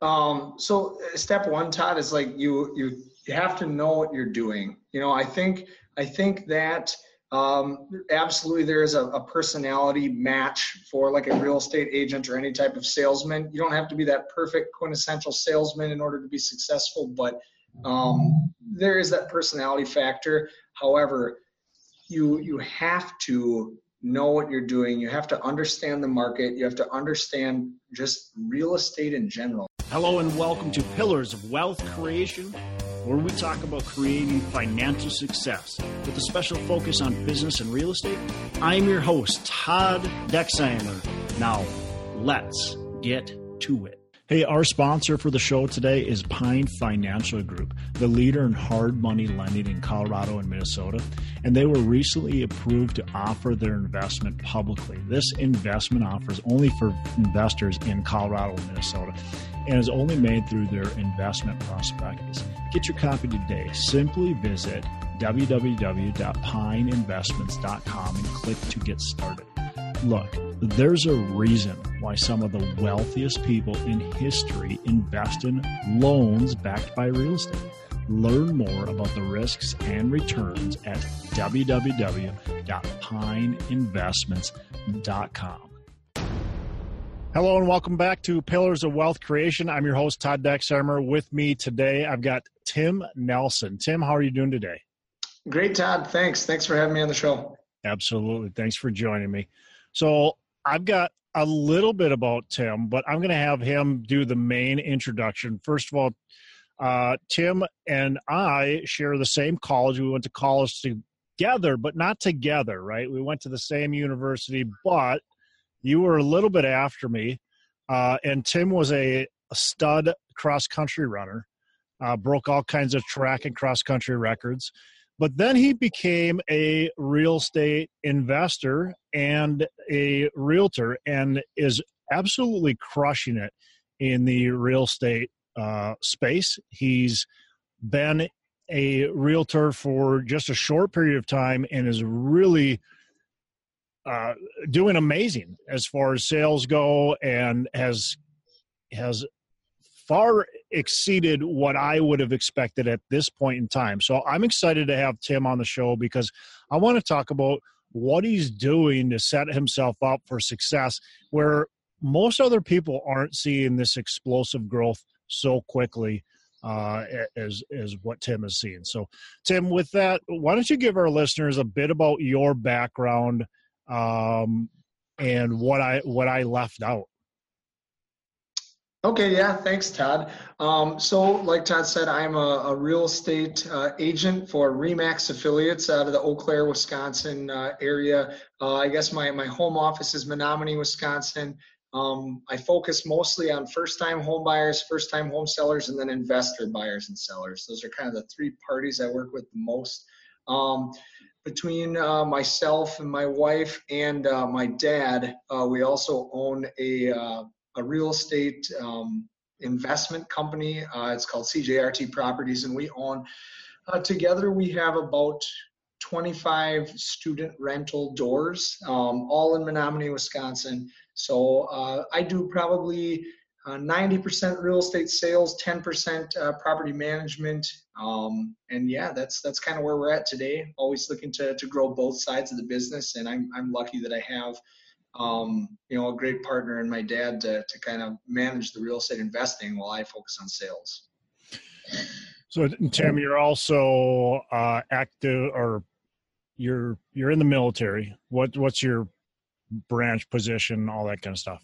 Um, so uh, step one, Todd, is like you you you have to know what you're doing. You know, I think I think that um, absolutely there is a, a, personality match for like a real estate agent or any type of salesman. You don't have to be that perfect quintessential salesman in order to be successful, but um, there is that personality factor. However, you you have to know what you're doing. You have to understand the market. You have to understand just real estate in general. Hello and welcome to Pillars of Wealth Creation, where we talk about creating financial success with a special focus on business and real estate. I'm your host, Todd Dexheimer. Now, let's get to it. Hey, our sponsor for the show today is Pine Financial Group, the leader in hard money lending in Colorado and Minnesota. And they were recently approved to offer their investment publicly. This investment offer is only for investors in Colorado and Minnesota and is only made through their investment prospectus. Get your copy today. Simply visit www.pineinvestments.com and click to get started. Look, there's a reason why some of the wealthiest people in history invest in loans backed by real estate. Learn more about the risks and returns at www.pineinvestments.com. Hello and welcome back to Pillars of Wealth Creation. I'm your host, Todd Dexheimer. With me today, I've got Tim Nelson. Tim, how are you doing today? Great, Todd. Thanks. Thanks for having me on the show. Absolutely. Thanks for joining me. So I've got a little bit about Tim, but I'm going to have him do the main introduction. First of all, uh, Tim and I share the same college. We went to college together, but not together, right? We went to the same university, but you were a little bit after me. Uh, and Tim was a, a stud cross country runner, uh, broke all kinds of track and cross country records. But then he became a real estate investor and a realtor and is absolutely crushing it in the real estate uh, space. He's been a realtor for just a short period of time and is really uh, doing amazing as far as sales go and has has far exceeded what I would have expected at this point in time. So I'm excited to have Tim on the show because I want to talk about what he's doing to set himself up for success where most other people aren't seeing this explosive growth so quickly uh, as as what Tim is seeing. So, Tim, with that, why don't you give our listeners a bit about your background um, and what I what I left out? Okay, yeah, thanks, Todd. Um, so, like Todd said, I'm a, a real estate uh, agent for Remax affiliates out of the Eau Claire, Wisconsin uh, area. Uh, I guess my, my home office is Menomonie, Wisconsin. Um, I focus mostly on first time home buyers, first time home sellers, and then investor buyers and sellers. Those are kind of the three parties I work with the most. Um, between uh, myself and my wife and uh, my dad, uh, we also own a uh, a real estate um, investment company. Uh, it's called CJRT Properties, and we own uh, together. We have about 25 student rental doors, um, all in Menomonie, Wisconsin. So I do probably 90% uh, real estate sales, 10% uh, property management, um, and yeah, that's that's kind of where we're at today. Always looking to to grow both sides of the business, and I'm I'm lucky that I have um, you know, a great partner in my dad to, to kind of manage the real estate investing while I focus on sales. So Tim, you're also uh, active or you're, you're in the military. What, what's your branch position, all that kind of stuff?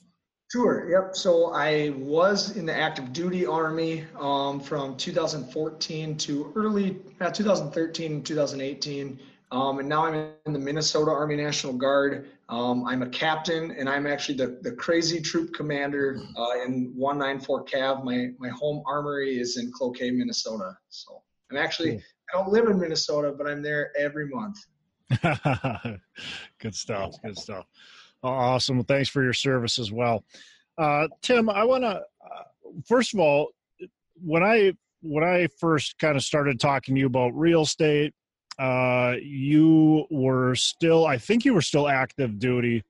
Sure. Yep. So I was in the active duty army um, from 2014 to early uh, 2013, 2018. Um, and now I'm in the Minnesota Army National Guard. Um, I'm a captain, and I'm actually the, the crazy troop commander uh, in 194 Cav. My my home armory is in Cloquet, Minnesota. So I'm actually. I don't live in Minnesota, but I'm there every month. good stuff. Good stuff. Awesome. Well, thanks for your service as well, uh, Tim. I want to uh, first of all, when I when I first kind of started talking to you about real estate uh, you were still, I think you were still active duty,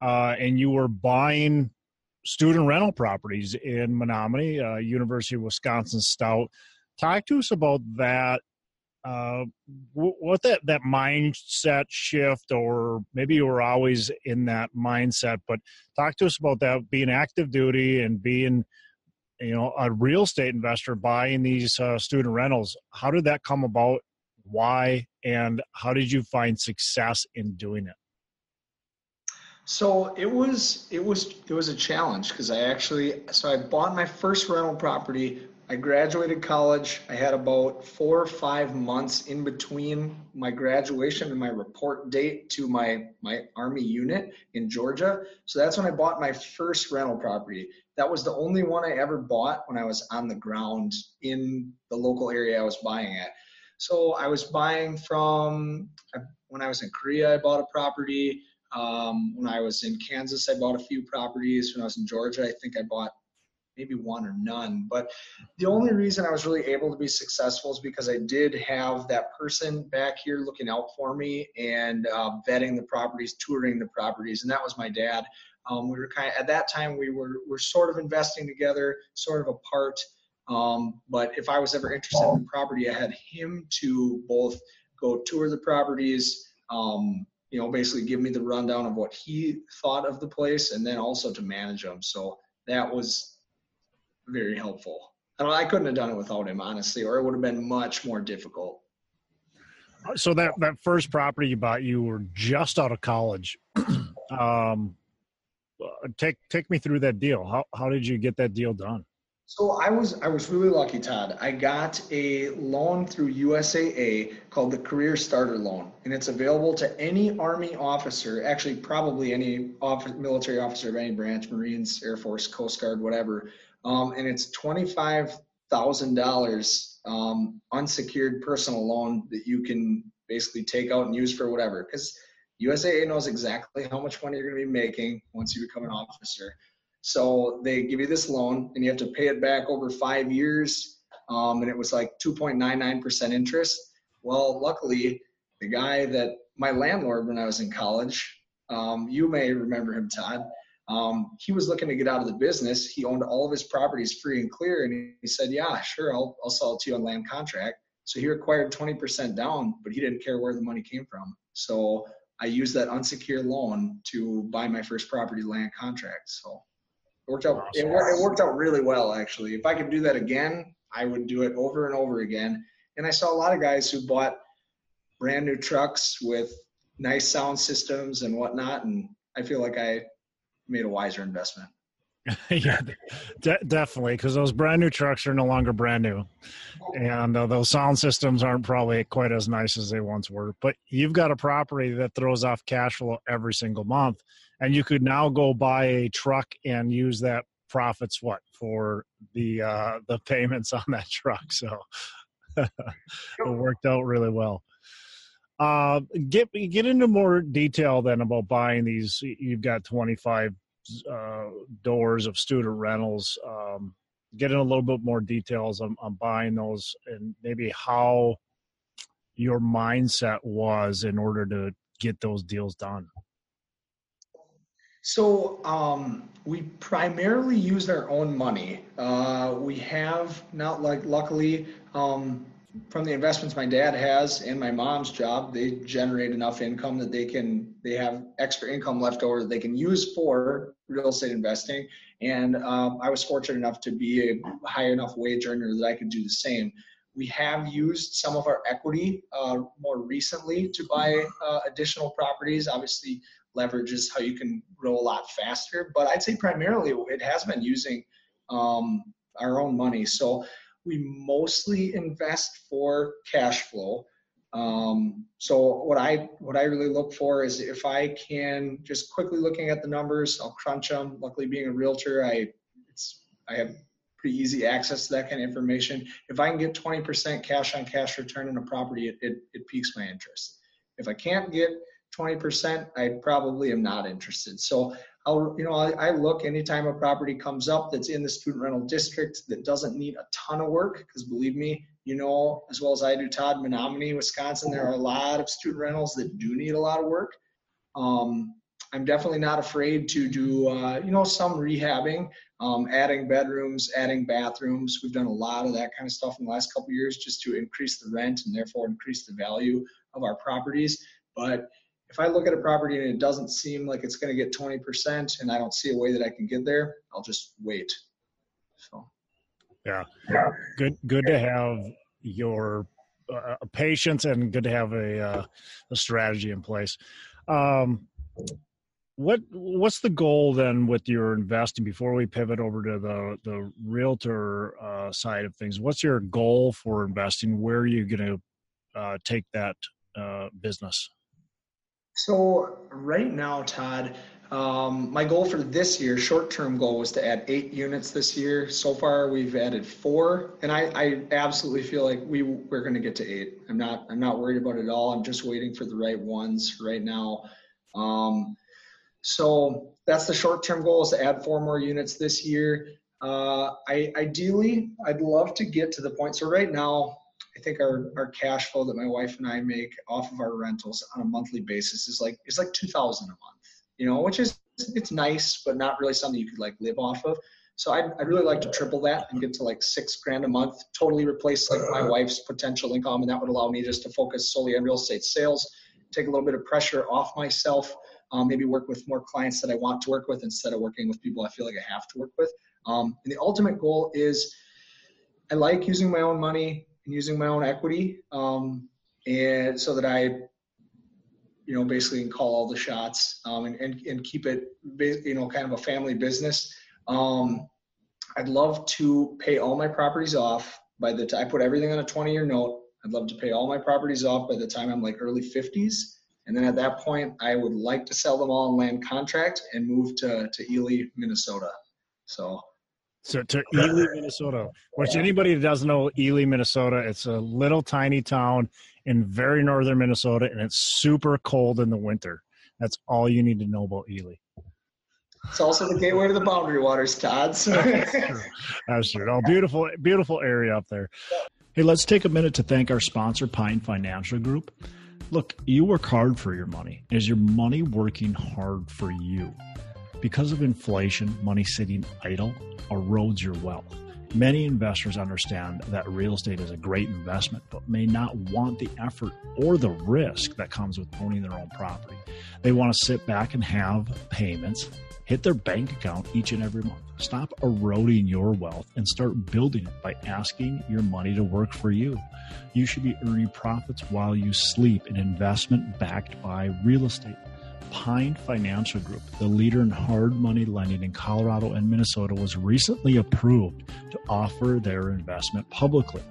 uh, and you were buying student rental properties in Menomonie, uh, University of Wisconsin Stout. Talk to us about that. Uh, what that that mindset shift, or maybe you were always in that mindset, but talk to us about that being active duty and being, you know, a real estate investor buying these uh, student rentals. How did that come about? Why and how did you find success in doing it? So it was it was it was a challenge because I actually so I bought my first rental property. I graduated college. I had about four or five months in between my graduation and my report date to my my army unit in Georgia. So that's when I bought my first rental property. That was the only one I ever bought when I was on the ground in the local area I was buying at. So I was buying from when I was in Korea. I bought a property. Um, when I was in Kansas, I bought a few properties. When I was in Georgia, I think I bought maybe one or none. But the only reason I was really able to be successful is because I did have that person back here looking out for me and uh, vetting the properties, touring the properties, and that was my dad. Um, we were kind of at that time we were were sort of investing together, sort of apart. Um, but if I was ever interested in the property, I had him to both go tour the properties, um, you know, basically give me the rundown of what he thought of the place and then also to manage them. So that was very helpful. I, I couldn't have done it without him, honestly, or it would have been much more difficult. So that, that first property you bought, you were just out of college. um, take, take me through that deal. How, how did you get that deal done? So I was I was really lucky, Todd. I got a loan through USAA called the Career Starter Loan, and it's available to any Army officer, actually probably any office, military officer of any branch, Marines, Air Force, Coast Guard, whatever. Um, and it's twenty five thousand um, dollars unsecured personal loan that you can basically take out and use for whatever, because USAA knows exactly how much money you're going to be making once you become an officer. So they give you this loan and you have to pay it back over five years. Um, and it was like 2.99% interest. Well, luckily, the guy that my landlord when I was in college, um, you may remember him, Todd. Um, he was looking to get out of the business. He owned all of his properties free and clear, and he, said, "Yeah, sure, I'll I'll sell it to you on land contract." So he required 20% down, but he didn't care where the money came from. So I used that unsecured loan to buy my first property land contract. So it worked out. It, it worked out really well, actually. If I could do that again, I would do it over and over again. And I saw a lot of guys who bought brand new trucks with nice sound systems and whatnot, and I feel like I made a wiser investment. yeah, de- definitely, because those brand new trucks are no longer brand new, and uh, those sound systems aren't probably quite as nice as they once were. But you've got a property that throws off cash flow every single month, and you could now go buy a truck and use that profits what for the uh, the payments on that truck. So it worked out really well. Uh, get get into more detail then about buying these. You've got twenty five uh, doors of student rentals. Um, get in a little bit more details on, on buying those and maybe how your mindset was in order to get those deals done. So um, we primarily use our own money. Uh, we have not like luckily um, from the investments my dad has and my mom's job, they generate enough income that they can they have extra income left over that they can use for real estate investing. And um, I was fortunate enough to be a high enough wage earner that I could do the same. We have used some of our equity uh, more recently to buy uh, additional properties. Obviously, leverage is how you can grow a lot faster. But I'd say primarily it has been using um, our own money. So we mostly invest for cash flow. Um, so what I what I really look for is if I can just quickly looking at the numbers, I'll crunch them. Luckily, being a realtor, I it's I have pretty easy access to that kind of information. If I can get 20% cash on cash return in a property, it, it, it piques my interest. If I can't get 20%, I probably am not interested. So I'll, you know, I, I, look anytime a property comes up that's in the student rental district that doesn't need a ton of work, because believe me, you know as well as I do, Todd, Menomonie, Wisconsin, there are a lot of student rentals that do need a lot of work. Um, I'm definitely not afraid to do, uh, you know, some rehabbing, um, adding bedrooms, adding bathrooms. We've done a lot of that kind of stuff in the last couple years just to increase the rent and therefore increase the value of our properties. But if I look at a property and it doesn't seem like it's going to get 20% and I don't see a way that I can get there, I'll just wait. So, yeah, good, good to have your uh, patience and good to have a, uh, a strategy in place. Um, what what's the goal then with your investing? Before we pivot over to the the realtor uh, side of things what's your goal for investing? Where are you going to uh, take that uh, business so right now, Todd, um, my goal for this year, short-term goal, was to add eight units this year. So far, we've added four, and I, I absolutely feel like we we're going to get to eight. I'm not I'm not worried about it at all. I'm just waiting for the right ones right now. Um, so that's the short-term goal is to add four more units this year. Uh, I ideally, I'd love to get to the point. So right now, I think our, our cash flow that my wife and I make off of our rentals on a monthly basis is like it's like two thousand a month, you know, which is it's nice, but not really something you could like live off of. So I'd, I'd really like to triple that and get to like six grand a month, totally replace like my wife's potential income, and that would allow me just to focus solely on real estate sales, take a little bit of pressure off myself, um, maybe work with more clients that I want to work with instead of working with people I feel like I have to work with. Um, and the ultimate goal is I like using my own money and using my own equity, um, and so that I, you know, basically can call all the shots um, and, and, and keep it, you know, kind of a family business. Um, I'd love to pay all my properties off by the time I put everything on a 20 year note. I'd love to pay all my properties off by the time I'm like early 50s. And then at that point, I would like to sell them all in land contract and move to, to Ely, Minnesota. So so to Ely, Minnesota, which anybody that doesn't know Ely, Minnesota, it's a little tiny town in very northern Minnesota, and it's super cold in the winter. That's all you need to know about Ely. It's also the gateway to the Boundary Waters, Todd. So. That's true. That's true. Oh, beautiful, beautiful area up there. Hey, let's take a minute to thank our sponsor, Pine Financial Group. Look, you work hard for your money. Is your money working hard for you? Because of inflation, money sitting idle erodes your wealth. Many investors understand that real estate is a great investment, but may not want the effort or the risk that comes with owning their own property. They want to sit back and have payments hit their bank account each and every month. Stop eroding your wealth and start building it by asking your money to work for you. You should be earning profits while you sleep, an investment backed by real estate. Pine Financial Group, the leader in hard money lending in Colorado and Minnesota, was recently approved to offer their investment publicly.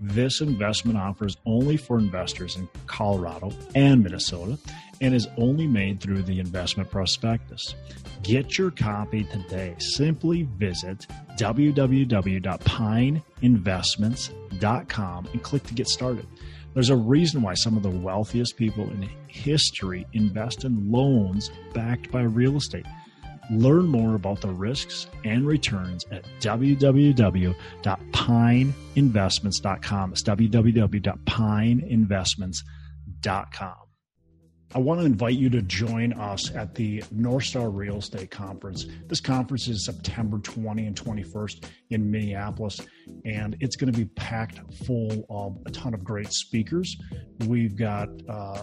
This investment offer is only for investors in Colorado and Minnesota and is only made through the investment prospectus. Get your copy today. Simply visit www.pineinvestments.com and click to get started. There's a reason why some of the wealthiest people in history invest in loans backed by real estate. Learn more about the risks and returns at www.pineinvestments.com. It's www.pineinvestments.com. I want to invite you to join us at the North Star Real Estate Conference. This conference is September 20 and 21st in Minneapolis, and it's going to be packed full of a ton of great speakers. We've got uh,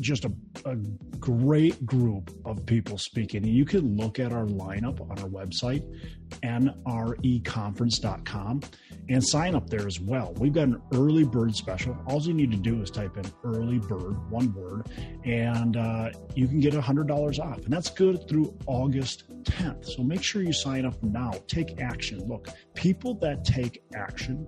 just a, a, great group of people speaking. You can look at our lineup on our website, nreconference.com, and sign up there as well. We've got an early bird special. All you need to do is type in early bird, one word, and uh, you can get $100 off. And that's good through August 10th. So make sure you sign up now. Take action. Look, people that take action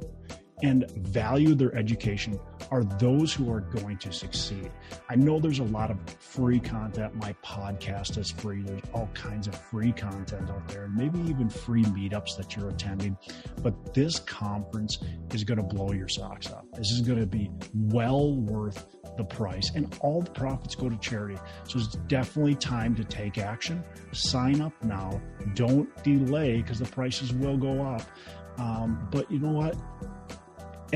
and value their education are those who are going to succeed. I know there's a lot of free content. My podcast is free. There's all kinds of free content out there, maybe even free meetups that you're attending. But this conference is going to blow your socks off. This is going to be well worth the price, and all the profits go to charity. So it's definitely time to take action. Sign up now. Don't delay because the prices will go up. Um, but you know what?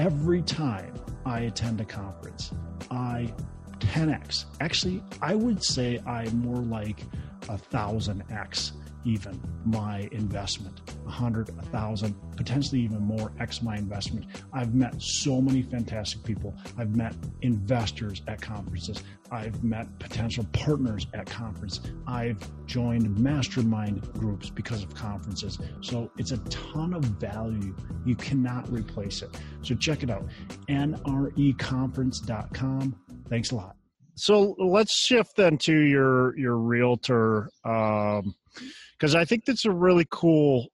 Every time I attend a conference, I 10x. Actually, I would say I'm more like a thousand X even my investment, a hundred, a thousand, potentially even more X my investment. I've met so many fantastic people. I've met investors at conferences. I've met potential partners at conference. I've joined mastermind groups because of conferences. So it's a ton of value. You cannot replace it. So check it out. NREconference.com. Thanks a lot. So let's shift then to your your realtor um, because I think that's a really cool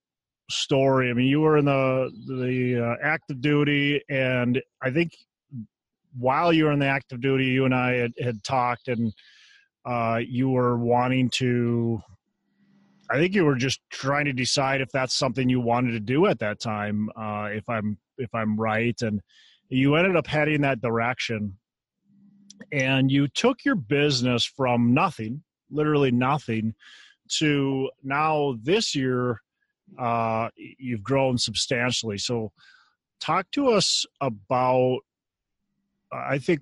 story. I mean, you were in the the uh, active duty, and I think while you were in the active duty, you and I had, had talked, and uh, you were wanting to. I think you were just trying to decide if that's something you wanted to do at that time. Uh, if I'm if I'm right, and you ended up heading that direction, and you took your business from nothing, literally nothing, to now this year uh, you've grown substantially. So, talk to us about. I think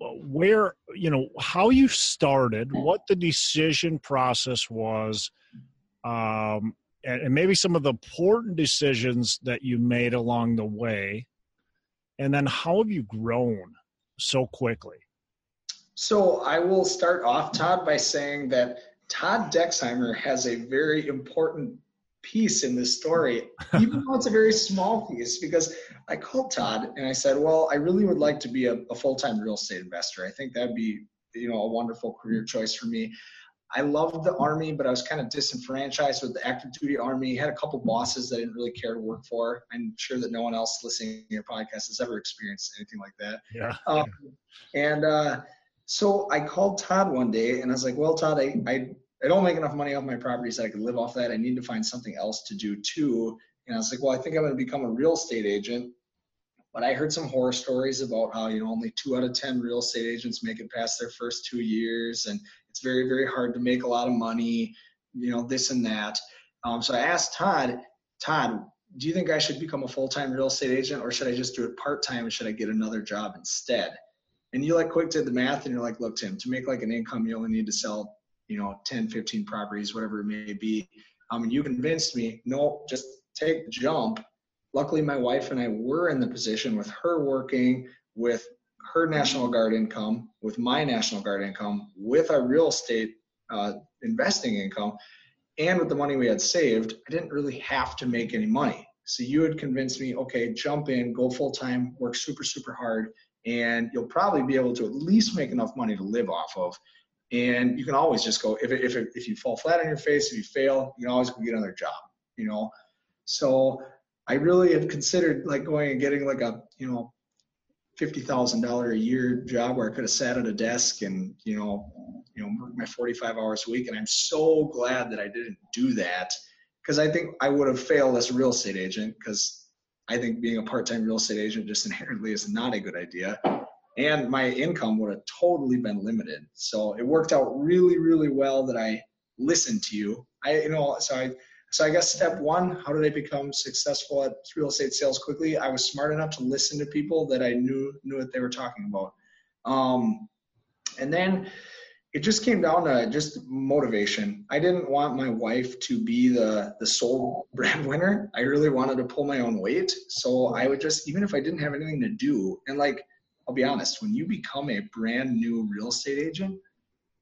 where you know how you started, what the decision process was, um, and, and maybe some of the important decisions that you made along the way, and then how have you grown so quickly? So I will start off, Todd, by saying that Todd Dexheimer has a very important piece in this story, even though it's a very small piece, because I called Todd and I said, Well, I really would like to be a, a full time real estate investor. I think that'd be you know a wonderful career choice for me. I loved the army, but I was kind of disenfranchised with the active duty army. Had a couple bosses that I didn't really care to work for. I'm sure that no one else listening to your podcast has ever experienced anything like that. Yeah. Um, and uh, so I called Todd one day and I was like, well, Todd, I, I, I don't make enough money off my properties that I could live off that. I need to find something else to do too. And I was like, well, I think I'm going to become a real estate agent. But I heard some horror stories about how, you know, only two out of 10 real estate agents make it past their first two years. And it's very, very hard to make a lot of money, you know, this and that. Um, so I asked Todd, Todd, do you think I should become a full time real estate agent or should I just do it part time and should I get another job instead? And you like quick did the math and you're like look tim to make like an income you only need to sell you know 10 15 properties whatever it may be. Um, and you convinced me no just take the jump. Luckily my wife and i were in the position with her working with her national guard income with my national guard income with our real estate uh, investing income and with the money we had saved i didn't really have to make any money. So you had convinced me okay jump in go full time work super super hard and you'll probably be able to at least make enough money to live off of. And you can always just go if if if you fall flat on your face, if you fail, you can always go get another job. You know, so I really have considered like going and getting like a you know fifty thousand dollar a year job where I could have sat at a desk and you know you know work my forty five hours a week. And I'm so glad that I didn't do that because I think I would have failed as a real estate agent because I think being a part-time real estate agent just inherently is not a good idea. And my income would have totally been limited. So it worked out really, really well that I listened to you. I, you know, so I, so I guess step one, how did I become successful at real estate sales quickly? I was smart enough to listen to people that I knew knew what they were talking about. Um, and then it just came down to just motivation. I didn't want my wife to be the the sole breadwinner. I really wanted to pull my own weight. So I would just even if I didn't have anything to do, and like I'll be honest, when you become a brand new real estate agent,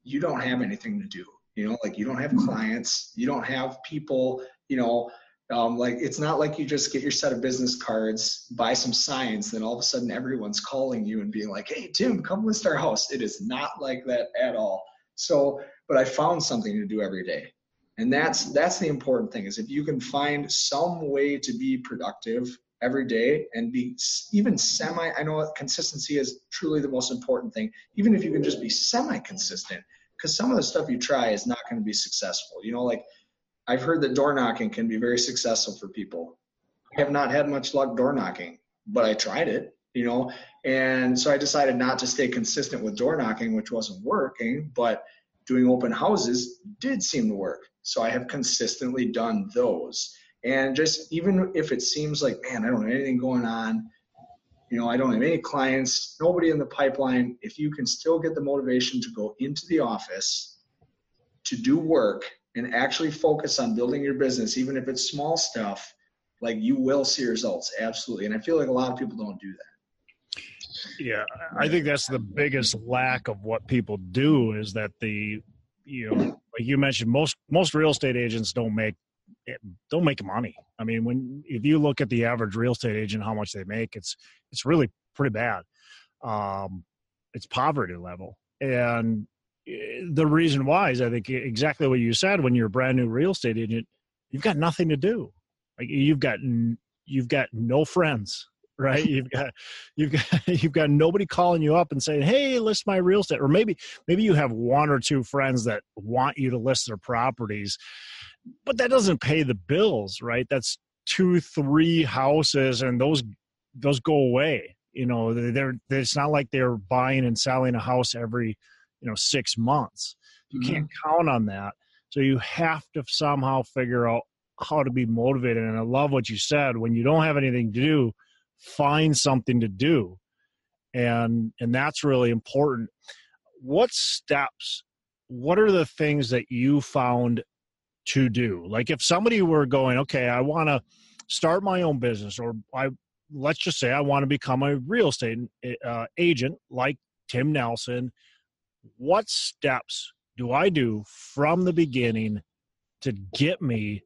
you don't have anything to do. You know, like you don't have clients, you don't have people, you know, um, like it's not like you just get your set of business cards, buy some signs, then all of a sudden everyone's calling you and being like, "Hey Tim, come list our house." It is not like that at all. So, but I found something to do every day, and that's that's the important thing. Is if you can find some way to be productive every day and be even semi. I know consistency is truly the most important thing. Even if you can just be semi consistent, because some of the stuff you try is not going to be successful. You know, like I've heard that door knocking can be very successful for people. I have not had much luck door knocking, but I tried it, you know, and so I decided not to stay consistent with door knocking, which wasn't working, but doing open houses did seem to work. So I have consistently done those. And just even if it seems like, man, I don't have anything going on, you know, I don't have any clients, nobody in the pipeline, if you can still get the motivation to go into the office to do work and actually focus on building your business, even if it's small stuff, like you will see results. Absolutely. And I feel like a lot of people don't do that. Yeah, I think that's the biggest lack of what people do is that the, you know, like you mentioned, most most real estate agents don't make don't make money. I mean, when if you look at the average real estate agent, how much they make, it's it's really pretty bad. Um, it's poverty level, and the reason why is I think exactly what you said. When you're a brand new real estate agent, you've got nothing to do. Like you've got you've got no friends, right? You've got you've got you've got nobody calling you up and saying, "Hey, list my real estate." Or maybe maybe you have one or two friends that want you to list their properties, but that doesn't pay the bills, right? That's two, three houses, and those those go away. You know, they're, they're it's not like they're buying and selling a house every you know six months. You mm-hmm. can't count on that. So you have to somehow figure out how to be motivated. And I love what you said. When you don't have anything to do, find something to do, and and that's really important. What steps? What are the things that you found to do. Like if somebody were going, okay, I want to start my own business, or I let's just say I want to become a real estate uh, agent like Tim Nelson. What steps do I do from the beginning to get me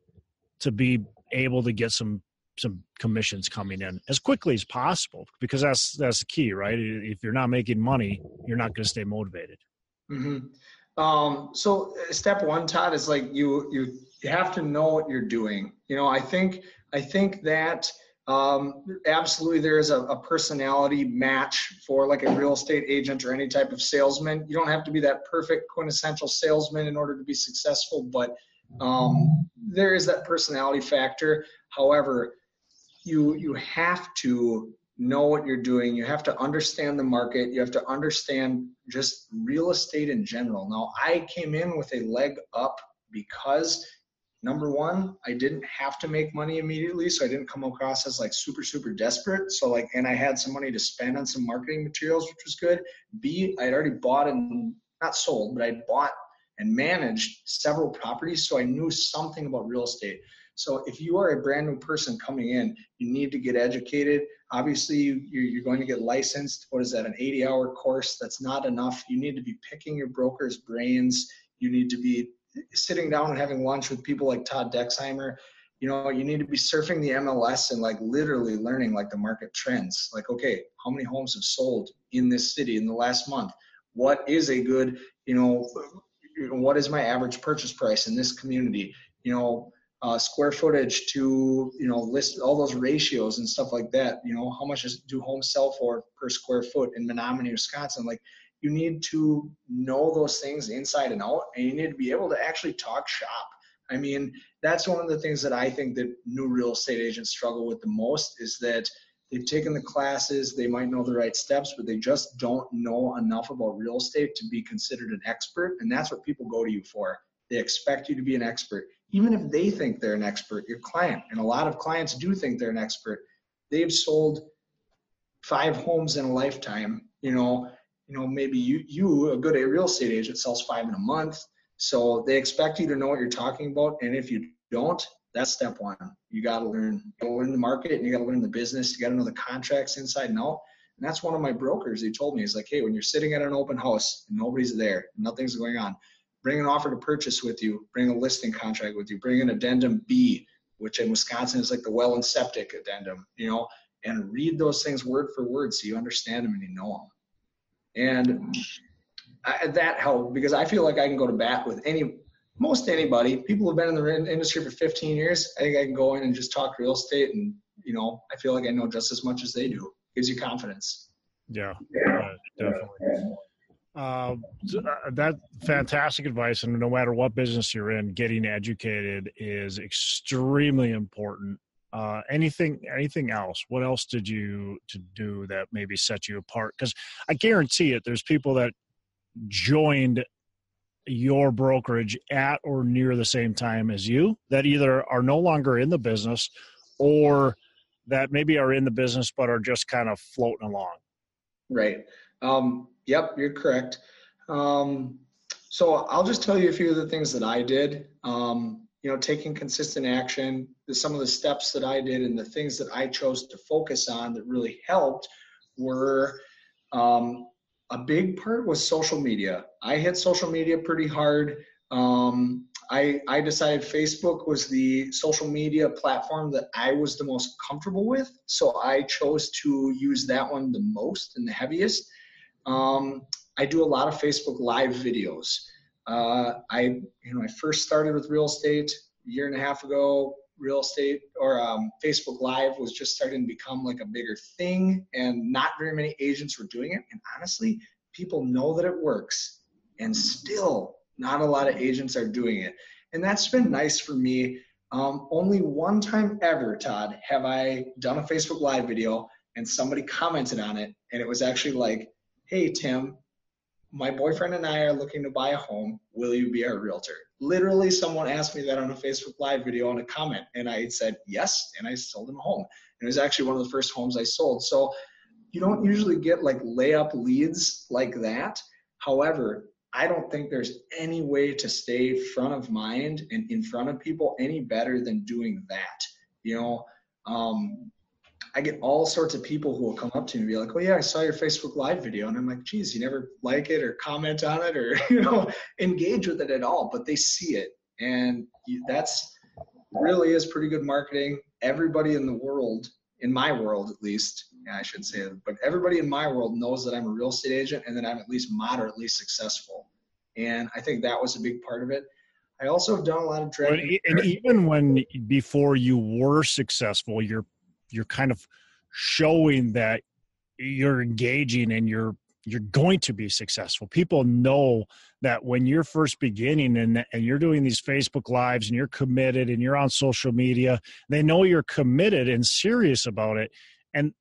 to be able to get some some commissions coming in as quickly as possible? Because that's that's the key, right? If you're not making money, you're not going to stay motivated. Mm-hmm. Um, so uh, step one, Todd, is like you you you have to know what you're doing. You know, I think I think that um, absolutely there is a, a, personality match for like a real estate agent or any type of salesman. You don't have to be that perfect quintessential salesman in order to be successful, but um, there is that personality factor. However, you you have to know what you're doing. You have to understand the market. You have to understand just real estate in general. Now, I came in with a leg up because number one, I didn't have to make money immediately, so I didn't come across as like super, super desperate. So like, and I had some money to spend on some marketing materials, which was good. B, I had already bought and not sold, but I bought and managed several properties, so I knew something about real estate. So if you are a brand new person coming in, you need to get educated. Obviously, you're going to get licensed. What is that? An 80 hour course? That's not enough. You need to be picking your broker's brains. You need to be sitting down and having lunch with people like Todd Dexheimer. You know, you need to be surfing the MLS and like literally learning like the market trends. Like, okay, how many homes have sold in this city in the last month? What is a good, you know, what is my average purchase price in this community? You know, uh, square footage to you know list all those ratios and stuff like that. You know how much is, do homes sell for per square foot in Menomonie, Wisconsin? Like you need to know those things inside and out, and you need to be able to actually talk shop. I mean, that's one of the things that I think that new real estate agents struggle with the most is that they've taken the classes, they might know the right steps, but they just don't know enough about real estate to be considered an expert. And that's what people go to you for. They expect you to be an expert even if they think they're an expert, your client, and a lot of clients do think they're an expert, they've sold five homes in a lifetime. You know, you know, maybe you, you, a good real estate agent, sells five in a month. So they expect you to know what you're talking about, and if you don't, that's step one. You got to learn. Learn the market, and you got to learn the business. You got to know the contracts inside and out. And that's one of my brokers. He told me, he's like, hey, when you're sitting at an open house and nobody's there, nothing's going on, bring an offer to purchase with you, bring a listing contract with you, bring an addendum B, which in Wisconsin is like the well and septic addendum, you know, and read those things word for word so you understand them and you know them. And I, that helped because I feel like I can go to bat with any, most anybody. People who've been in the industry for 15 years. I think I can go in and just talk real estate, and you know, I feel like I know just as much as they do. Gives you confidence. Yeah, yeah definitely. Uh, uh, that fantastic advice, and no matter what business you're in, getting educated is extremely important. Uh, anything, anything else? What else did you to do that maybe set you apart? Because I guarantee it, there's people that joined your brokerage at or near the same time as you that either are no longer in the business or that maybe are in the business but are just kind of floating along. Right. Um, Yep, you're correct. Um, So I'll just tell you a few of the things that I did. Um, you know, taking consistent action, some of the steps that I did and the things that I chose to focus on that really helped were um, a big part was social media. I hit social media pretty hard. Um, I, I decided Facebook was the social media platform that I was the most comfortable with. So I chose to use that one the most and the heaviest. Um, I do a lot of Facebook Live videos. Uh, I, you know, I first started with real estate a year and a half ago. Real estate or um, Facebook Live was just starting to become like a bigger thing, and not very many agents were doing it. And honestly, people know that it works, and still not a lot of agents are doing it. And that's been nice for me. Um, only one time ever, Todd, have I done a Facebook Live video and somebody commented on it, and it was actually like, hey, Tim, my boyfriend and I are looking to buy a home. Will you be our realtor? Literally, someone asked me that on a Facebook Live video on a comment, and I said yes, and I sold him a home. And it was actually one of the first homes I sold. So you don't usually get like layup leads like that. However, I don't think there's any way to stay front of mind and in front of people any better than doing that. You know, um, I get all sorts of people who will come up to me and be like, "Oh yeah, I saw your Facebook Live video," and I'm like, "Geez, you never like it or comment on it or you know engage with it at all." But they see it, and that's really is pretty good marketing. Everybody in the world, in my world at least, yeah, I should say, but everybody in my world knows that I'm a real estate agent and that I'm at least moderately successful. And I think that was a big part of it. I also have done a lot of training. And even when before you were successful, you're you're kind of showing that you're engaging and you're you're going to be successful. People know that when you're first beginning and, and you're doing these Facebook lives and you're committed and you're on social media, they know you're committed and serious about it. And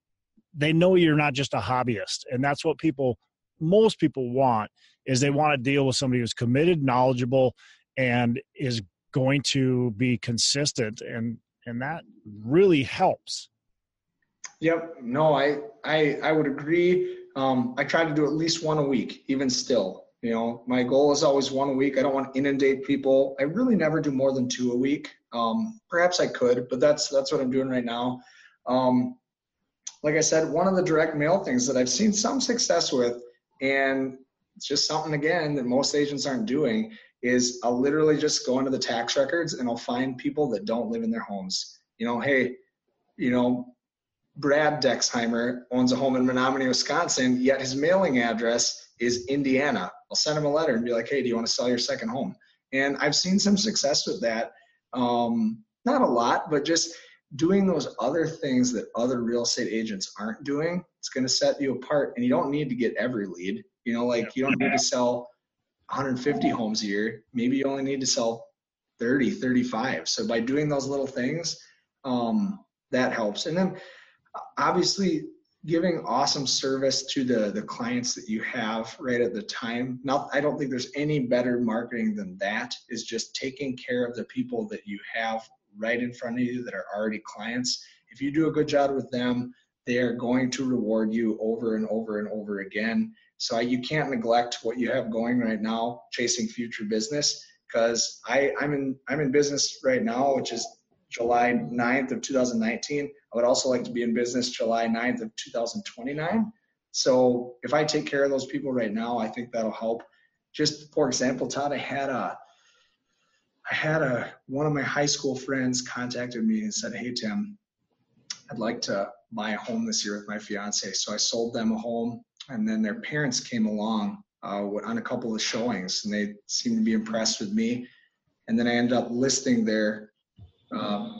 they know you're not just a hobbyist. And that's what people, most people want is they want to deal with somebody who's committed, knowledgeable, and is going to be consistent. And, and that really helps. Yep. No, I I I would agree. Um, I try to do at least one a week, even still. You know, my goal is always one a week. I don't want to inundate people. I really never do more than two a week. Um, perhaps I could, but that's that's what I'm doing right now. Um, like I said, one of the direct mail things that I've seen some success with, and it's just something again that most agents aren't doing, is I'll literally just go into the tax records and I'll find people that don't live in their homes. You know, hey, you know, Brad Dexheimer owns a home in Menomonie, Wisconsin, yet his mailing address is Indiana. I'll send him a letter and be like, hey, do you want to sell your second home? And I've seen some success with that. Um, not a lot, but just doing those other things that other real estate agents aren't doing, it's going to set you apart. And you don't need to get every lead. You know, like you don't need to sell 150 homes a year. Maybe you only need to sell 30, 35. So by doing those little things, um, that helps. And then obviously giving awesome service to the the clients that you have right at the time. Not i don't think there's any better marketing than that is just taking care of the people that you have right in front of you that are already clients. If you do a good job with them they are going to reward you over and over and over again. So you can't neglect what you have going right now chasing future business because i i'm in i'm in business right now which is july 9th of 2019 I would also like to be in business July 9th of 2029. So if I take care of those people right now, I think that'll help. Just for example, Todd, I had a I had a one of my high school friends contacted me and said, "Hey Tim, I'd like to buy a home this year with my fiance." So I sold them a home, and then their parents came along uh, on a couple of showings, and they seemed to be impressed with me. And then I ended up listing their um,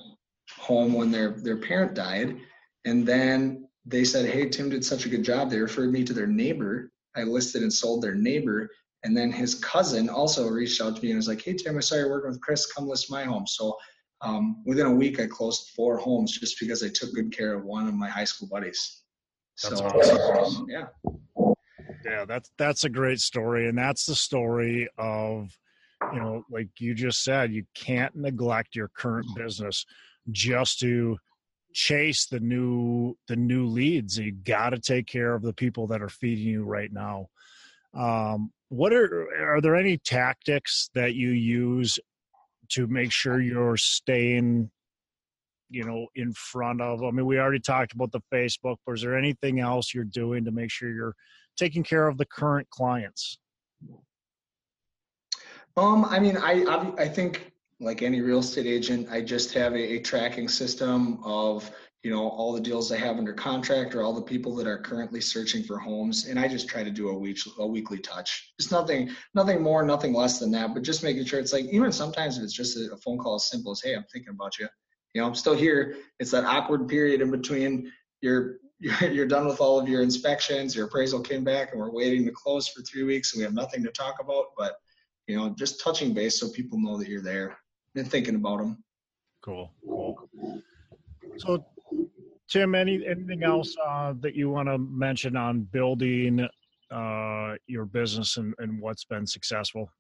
home when their their parent died, and then they said, "Hey, Tim did such a good job." They referred me to their neighbor. I listed and sold their neighbor, and then his cousin also reached out to me and was like, "Hey, Tim, I saw you're working with Chris. Come list my home." So um, within a week, I closed four homes just because I took good care of one of my high school buddies. That's so awesome. yeah, yeah, that's that's a great story, and that's the story of you know, like you just said, you can't neglect your current business just to chase the new the new leads. You got to take care of the people that are feeding you right now. Um, what are are there any tactics that you use to make sure you're staying you know in front of i mean we already talked about the facebook but is there anything else you're doing to make sure you're taking care of the current clients um i mean i i, I think like any real estate agent i just have a, a tracking system of you know all the deals I have under contract or all the people that are currently searching for homes and I just try to do a week a weekly touch. Just nothing nothing more nothing less than that but just making sure it's like even sometimes if it's just a, a phone call as simple as hey I'm thinking about you you know I'm still here. It's that awkward period in between. You're, you're done with all of your inspections your appraisal came back and we're waiting to close for three weeks and we have nothing to talk about but you know just touching base so people know that you're there and thinking about them cool cool so Tim, any anything else uh, that you want to mention on building uh, your business and, and what's been successful?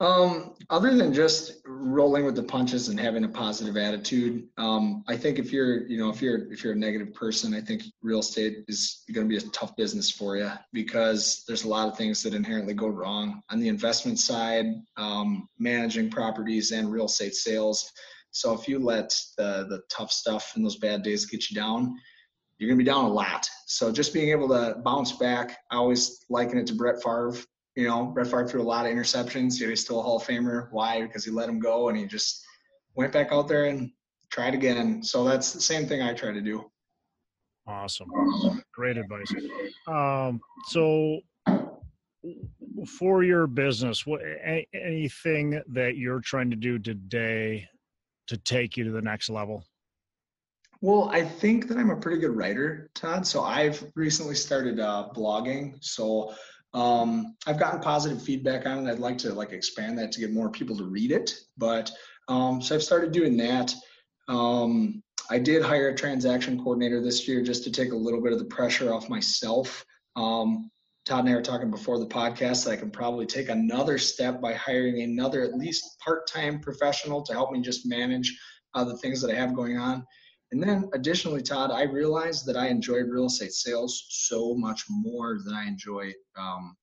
Um, other than just rolling with the punches and having a positive attitude, um, I think if you're, you know, if you're if you're a negative person, I think real estate is going to be a tough business for you because there's a lot of things that inherently go wrong on the investment side, um, managing properties and real estate sales so if you let the the tough stuff and those bad days get you down, you're gonna be down a lot. So just being able to bounce back, I always liken it to Brett Favre. You know, Brett Favre threw a lot of interceptions, yet he's still a Hall of Famer. Why? Because he let him go and he just went back out there and tried again. So that's the same thing I try to do. Awesome. Great advice. Um, so for your business, what anything that you're trying to do today to take you to the next level? Well, I think that I'm a pretty good writer, Todd. So I've recently started uh, blogging. So um, I've gotten positive feedback on it. I'd like to like expand that to get more people to read it. But um, so I've started doing that. Um, I did hire a transaction coordinator this year just to take a little bit of the pressure off myself. Um, Todd and I were talking before the podcast that I can probably take another step by hiring another at least part-time professional to help me just manage uh, the things that I have going on. And then additionally, Todd, I realized that I enjoy real estate sales so much more than I enjoy um,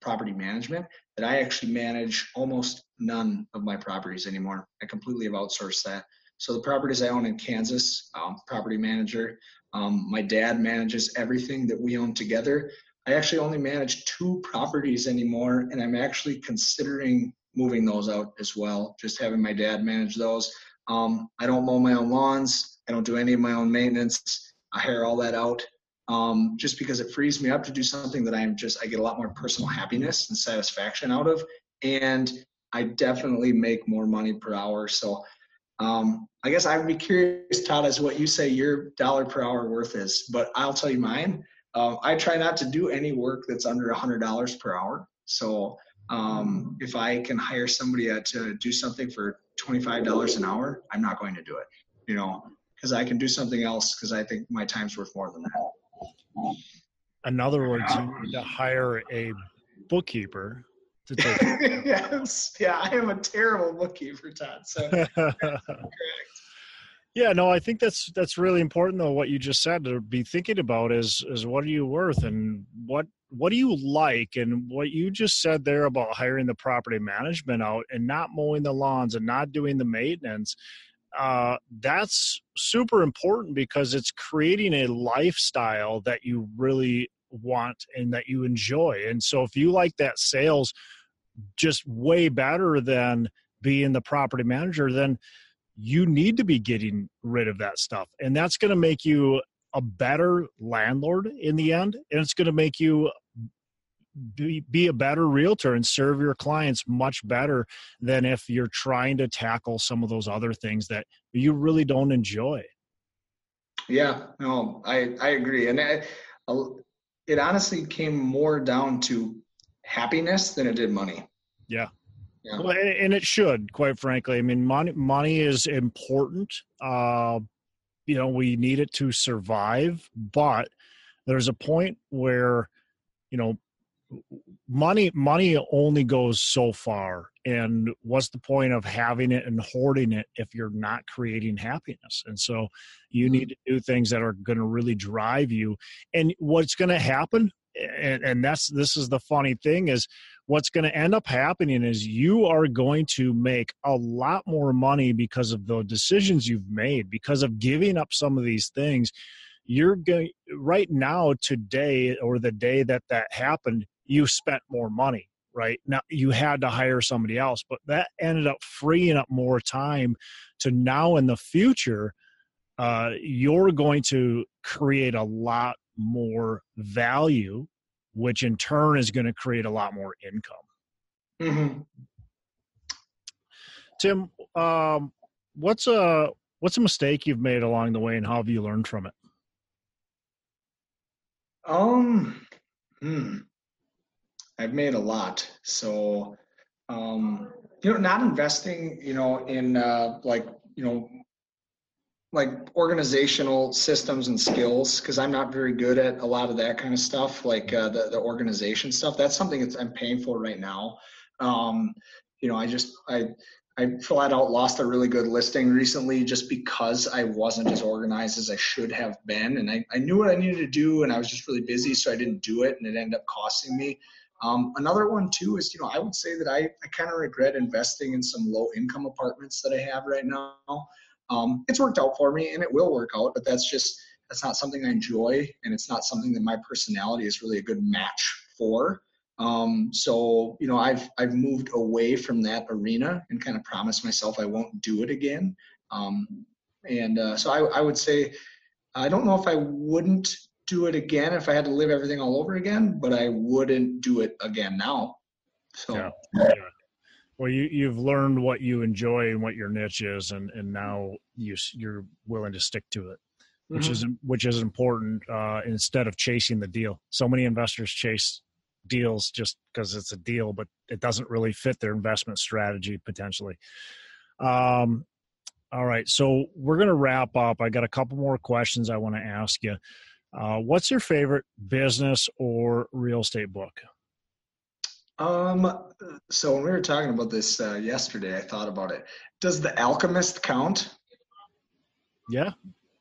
property management that I actually manage almost none of my properties anymore. I completely have outsourced that. So the properties I own in Kansas, um, property manager. Um, my dad manages everything that we own together. I actually only manage two properties anymore, and I'm actually considering moving those out as well, just having my dad manage those. Um, I don't mow my own lawns, I don't do any of my own maintenance. I hire all that out um, just because it frees me up to do something that I'm just, I get a lot more personal happiness and satisfaction out of. And I definitely make more money per hour. So um, I guess I'd be curious, Todd, as what you say your dollar per hour worth is, but I'll tell you mine. Um, I try not to do any work that's under $100 per hour. So um, if I can hire somebody to do something for $25 an hour, I'm not going to do it, you know, because I can do something else because I think my time's worth more than that. In other words, you need to hire a bookkeeper to take. yes, yeah, I am a terrible bookkeeper, Todd. So correct. Yeah, no, I think that's that's really important though. What you just said to be thinking about is is what are you worth and what what do you like and what you just said there about hiring the property management out and not mowing the lawns and not doing the maintenance. Uh, that's super important because it's creating a lifestyle that you really want and that you enjoy. And so if you like that sales just way better than being the property manager, then you need to be getting rid of that stuff. And that's going to make you a better landlord in the end. And it's going to make you be, be a better realtor and serve your clients much better than if you're trying to tackle some of those other things that you really don't enjoy. Yeah, no, I, I agree. And I, it honestly came more down to happiness than it did money. Yeah. Yeah. Well, and it should, quite frankly. I mean, money money is important. Uh, you know, we need it to survive, but there's a point where, you know, money money only goes so far and what's the point of having it and hoarding it if you're not creating happiness? And so you mm-hmm. need to do things that are going to really drive you. And what's going to happen and, and that's this is the funny thing is what's going to end up happening is you are going to make a lot more money because of the decisions you've made because of giving up some of these things. You're going right now today or the day that that happened you spent more money right now you had to hire somebody else but that ended up freeing up more time to now in the future uh, you're going to create a lot more value which in turn is going to create a lot more income mm-hmm. tim um, what's a what's a mistake you've made along the way and how have you learned from it um hmm. I've made a lot. So, um, you know, not investing, you know, in uh, like, you know, like organizational systems and skills because I'm not very good at a lot of that kind of stuff, like uh, the the organization stuff. That's something that I'm paying for right now. Um, you know, I just I I flat out lost a really good listing recently just because I wasn't as organized as I should have been, and I I knew what I needed to do, and I was just really busy, so I didn't do it, and it ended up costing me. Um, another one too is, you know, I would say that I, I kind of regret investing in some low income apartments that I have right now. Um, it's worked out for me and it will work out, but that's just, that's not something I enjoy and it's not something that my personality is really a good match for. Um, so, you know, I've, I've moved away from that arena and kind of promised myself I won't do it again. Um, and uh, so I, I would say, I don't know if I wouldn't do it again if I had to live everything all over again, but I wouldn't do it again now. So. Yeah. Yeah. Well, you you've learned what you enjoy and what your niche is, and and now you you're willing to stick to it, which mm-hmm. is which is important. Uh, instead of chasing the deal, so many investors chase deals just because it's a deal, but it doesn't really fit their investment strategy potentially. Um, all right, so we're going to wrap up. I got a couple more questions I want to ask you. Uh, what's your favorite business or real estate book? Um, so when we were talking about this uh, yesterday, I thought about it. Does The Alchemist count? Yeah.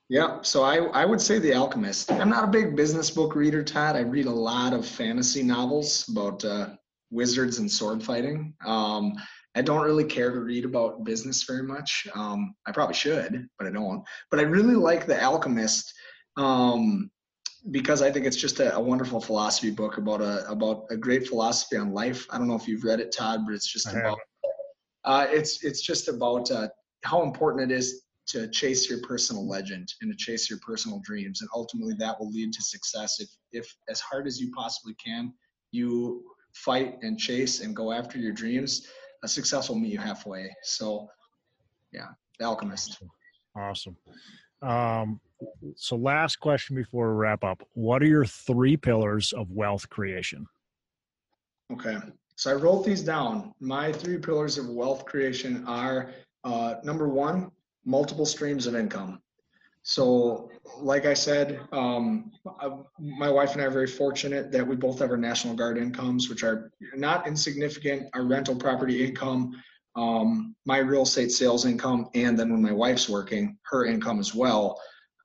Yeah. So I, I would say The Alchemist. I'm not a big business book reader, Todd. I read a lot of fantasy novels about uh, wizards and sword fighting. Um, I don't really care to read about business very much. Um, I probably should, but I don't. But I really like The Alchemist. Um, because I think it's just a, a, wonderful philosophy book about a about a great philosophy on life. I don't know if you've read it, Todd, but it's just I about uh, it's it's just about uh, how important it is to chase your personal legend and to chase your personal dreams, and ultimately that will lead to success if if as hard as you possibly can you fight and chase and go after your dreams. A success will meet you halfway. So, yeah, The Alchemist. Awesome. Um, so last question before we wrap up. What are your three pillars of wealth creation? Okay. So i wrote these down. My three pillars of wealth creation are uh, number one multiple streams of income. So like i said um, I, my wife and i are very fortunate that we both have our national guard incomes which are not insignificant our rental property income um, my real estate sales income and then when my wife's working her income as well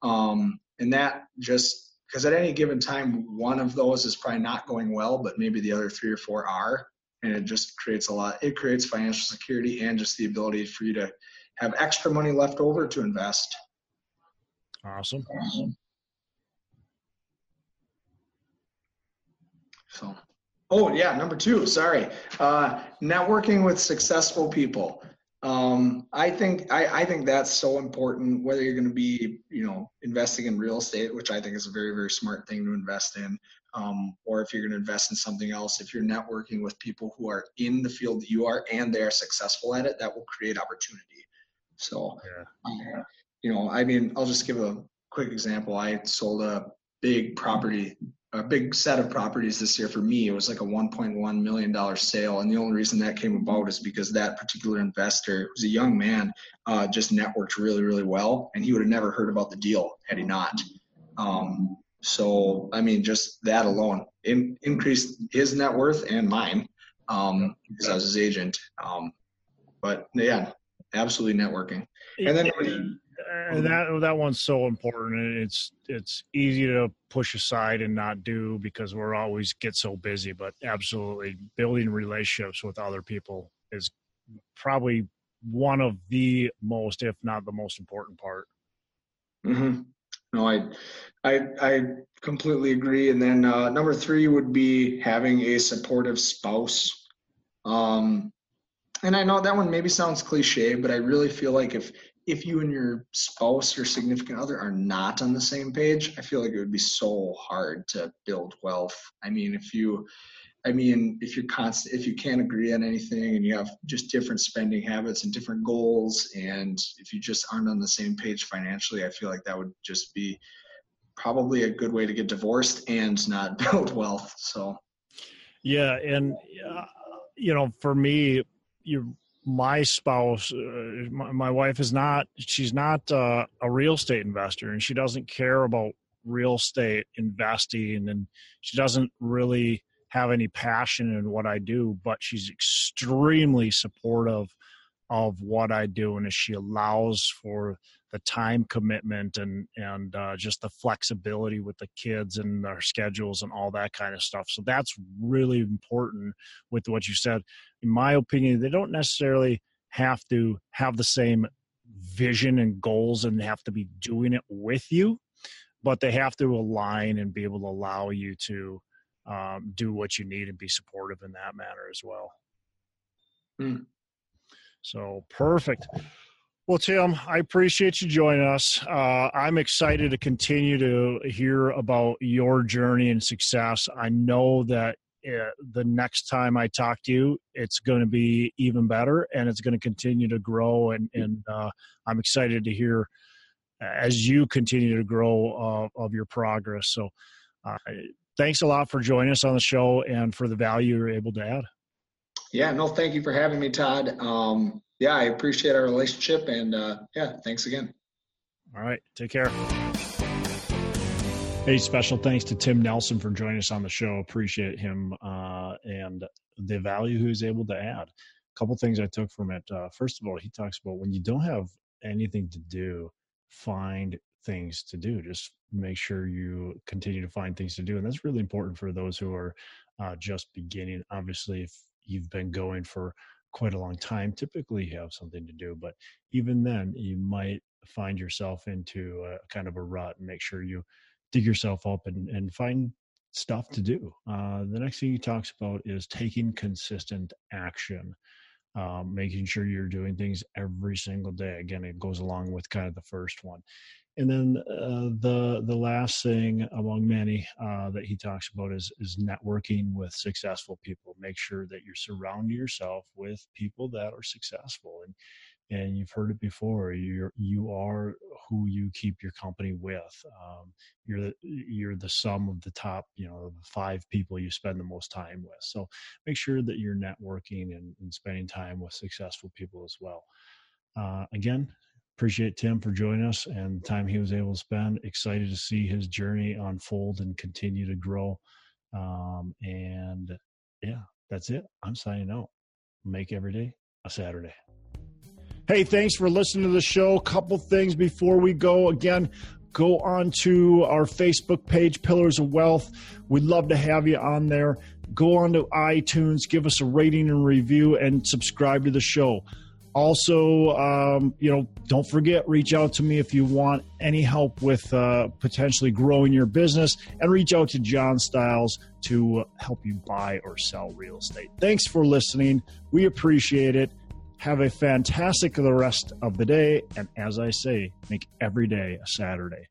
um, and that just because at any given time, one of those is probably not going well, but maybe the other three or four are. And it just creates a lot, it creates financial security and just the ability for you to have extra money left over to invest. Awesome. So, oh, yeah, number two, sorry. Uh, networking with successful people. Um, I think I, I think that's so important. Whether you're going to be, you know, investing in real estate, which I think is a very very smart thing to invest in, um, or if you're going to invest in something else, if you're networking with people who are in the field that you are and they are successful at it, that will create opportunity. So, yeah. um, you know, I mean, I'll just give a quick example. I sold a big property a big set of properties this year for me. It was like a 1.1 million dollar sale, and the only reason that came about is because that particular investor was a young man, uh, just networked really, really well, and he would have never heard about the deal had he not. Um, so, I mean, just that alone in, increased his net worth and mine um, because I was his agent. Um, but yeah, absolutely networking. And then uh, that that one's so important and it's it's easy to push aside and not do because we're always get so busy but absolutely building relationships with other people is probably one of the most if not the most important part mm-hmm. no i i i completely agree and then uh, number three would be having a supportive spouse um and i know that one maybe sounds cliche but i really feel like if if you and your spouse, your significant other, are not on the same page, I feel like it would be so hard to build wealth. I mean, if you, I mean, if you're constant, if you can't agree on anything and you have just different spending habits and different goals, and if you just aren't on the same page financially, I feel like that would just be probably a good way to get divorced and not build wealth. So, yeah, and uh, you know, for me, you my spouse, uh, my, my, wife is not, she's not uh, a real estate investor and she doesn't care about real estate investing and she doesn't really have any passion in what I do, but she's extremely supportive of what I do and as she allows for the time commitment and and uh, just the flexibility with the kids and our schedules and all that kind of stuff. So that's really important with what you said. In my opinion, they don't necessarily have to have the same vision and goals and have to be doing it with you, but they have to align and be able to allow you to um, do what you need and be supportive in that manner as well. Mm. So perfect. Well, Tim, I appreciate you joining us. Uh, I'm excited to continue to hear about your journey and success. I know that uh, the next time I talk to you, it's going to be even better and it's going to continue to grow. And, and uh, I'm excited to hear as you continue to grow uh, of your progress. So, uh, thanks a lot for joining us on the show and for the value you're able to add. Yeah, no, thank you for having me, Todd. Um, yeah, I appreciate our relationship and uh, yeah, thanks again. All right, take care. Hey, special thanks to Tim Nelson for joining us on the show. Appreciate him uh, and the value he was able to add. A couple things I took from it. Uh, first of all, he talks about when you don't have anything to do, find things to do. Just make sure you continue to find things to do, and that's really important for those who are uh, just beginning. Obviously, if you've been going for quite a long time, typically you have something to do. But even then, you might find yourself into a kind of a rut and make sure you dig yourself up and, and find stuff to do. Uh, the next thing he talks about is taking consistent action. Um, making sure you're doing things every single day. Again, it goes along with kind of the first one. And then uh, the the last thing among many uh, that he talks about is is networking with successful people. Make sure that you're surrounding yourself with people that are successful. And and you've heard it before. You're you are who you keep your company with. Um, you're the you're the sum of the top, you know, five people you spend the most time with. So make sure that you're networking and, and spending time with successful people as well. Uh, again, appreciate Tim for joining us and the time he was able to spend. Excited to see his journey unfold and continue to grow. Um, and yeah, that's it. I'm signing out. Make every day a Saturday. Hey, thanks for listening to the show. A couple things before we go. Again, go on to our Facebook page, Pillars of Wealth. We'd love to have you on there. Go on to iTunes, give us a rating and review, and subscribe to the show. Also, um, you know, don't forget, reach out to me if you want any help with uh, potentially growing your business and reach out to John Styles to help you buy or sell real estate. Thanks for listening. We appreciate it. Have a fantastic the rest of the day. And as I say, make every day a Saturday.